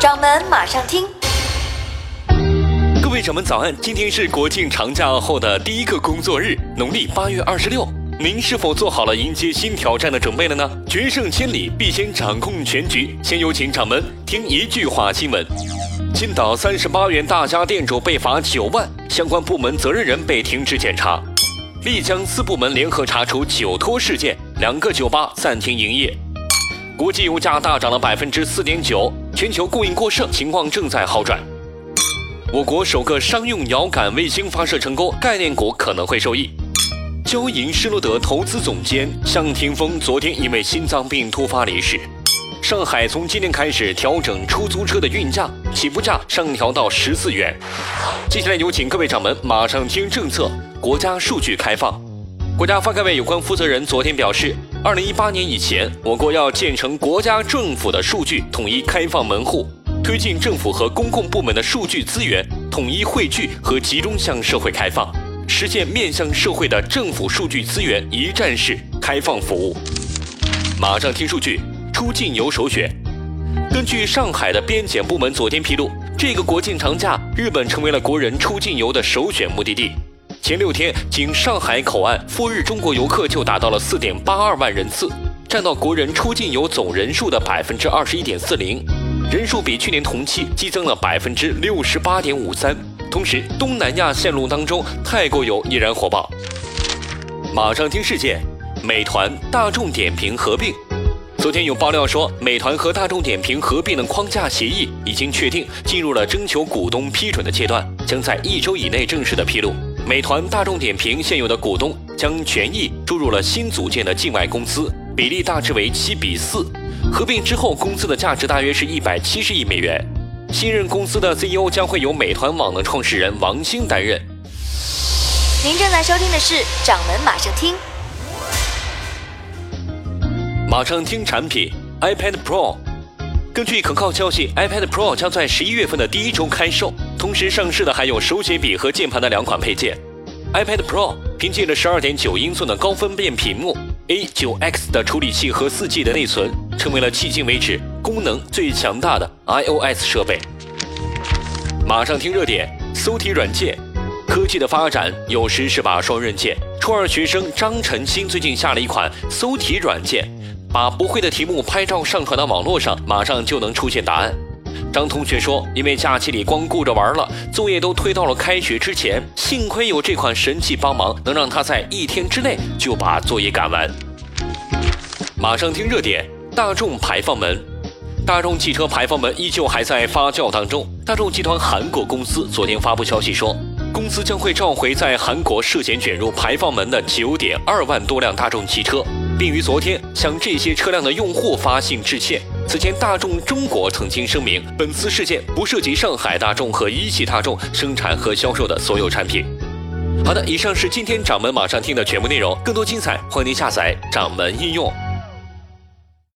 掌门马上听，各位掌门早安！今天是国庆长假后的第一个工作日，农历八月二十六。您是否做好了迎接新挑战的准备了呢？决胜千里，必先掌控全局。先有请掌门听一句话新闻：青岛三十八元大家店主被罚九万，相关部门责任人被停职检查。丽江四部门联合查处酒托事件，两个酒吧暂停营业。国际油价大涨了百分之四点九，全球供应过剩情况正在好转。我国首个商用遥感卫星发射成功，概念股可能会受益。交银施罗德投资总监向霆锋昨天因为心脏病突发离世。上海从今天开始调整出租车的运价，起步价上调到十四元。接下来有请各位掌门马上听政策：国家数据开放。国家发改委有关负责人昨天表示，二零一八年以前，我国要建成国家政府的数据统一开放门户，推进政府和公共部门的数据资源统一汇聚和集中向社会开放。实现面向社会的政府数据资源一站式开放服务。马上听数据，出境游首选。根据上海的边检部门昨天披露，这个国庆长假，日本成为了国人出境游的首选目的地。前六天，仅上海口岸赴日中国游客就达到了四点八二万人次，占到国人出境游总人数的百分之二十一点四零，人数比去年同期激增了百分之六十八点五三。同时，东南亚线路当中，泰国游依然火爆。马上听事件，美团、大众点评合并。昨天有爆料说，美团和大众点评合并的框架协议已经确定，进入了征求股东批准的阶段，将在一周以内正式的披露。美团、大众点评现有的股东将权益注入了新组建的境外公司，比例大致为七比四。合并之后，公司的价值大约是一百七十亿美元。新任公司的 CEO 将会由美团网的创始人王兴担任。您正在收听的是《掌门马上听》。马上听产品 iPad Pro。根据可靠消息，iPad Pro 将在十一月份的第一周开售，同时上市的还有手写笔和键盘的两款配件。iPad Pro 凭借着十二点九英寸的高分辨屏幕。A9X 的处理器和 4G 的内存，成为了迄今为止功能最强大的 iOS 设备。马上听热点，搜题软件，科技的发展有时是把双刃剑。初二学生张晨星最近下了一款搜题软件，把不会的题目拍照上传到网络上，马上就能出现答案。张同学说：“因为假期里光顾着玩了，作业都推到了开学之前。幸亏有这款神器帮忙，能让他在一天之内就把作业赶完。”马上听热点：大众排放门。大众汽车排放门依旧还在发酵当中。大众集团韩国公司昨天发布消息说，公司将会召回在韩国涉嫌卷入排放门的九点二万多辆大众汽车，并于昨天向这些车辆的用户发信致歉。此前，大众中国曾经声明，本次事件不涉及上海大众和一汽大众生产和销售的所有产品。好的，以上是今天掌门马上听的全部内容，更多精彩，欢迎您下载掌门应用。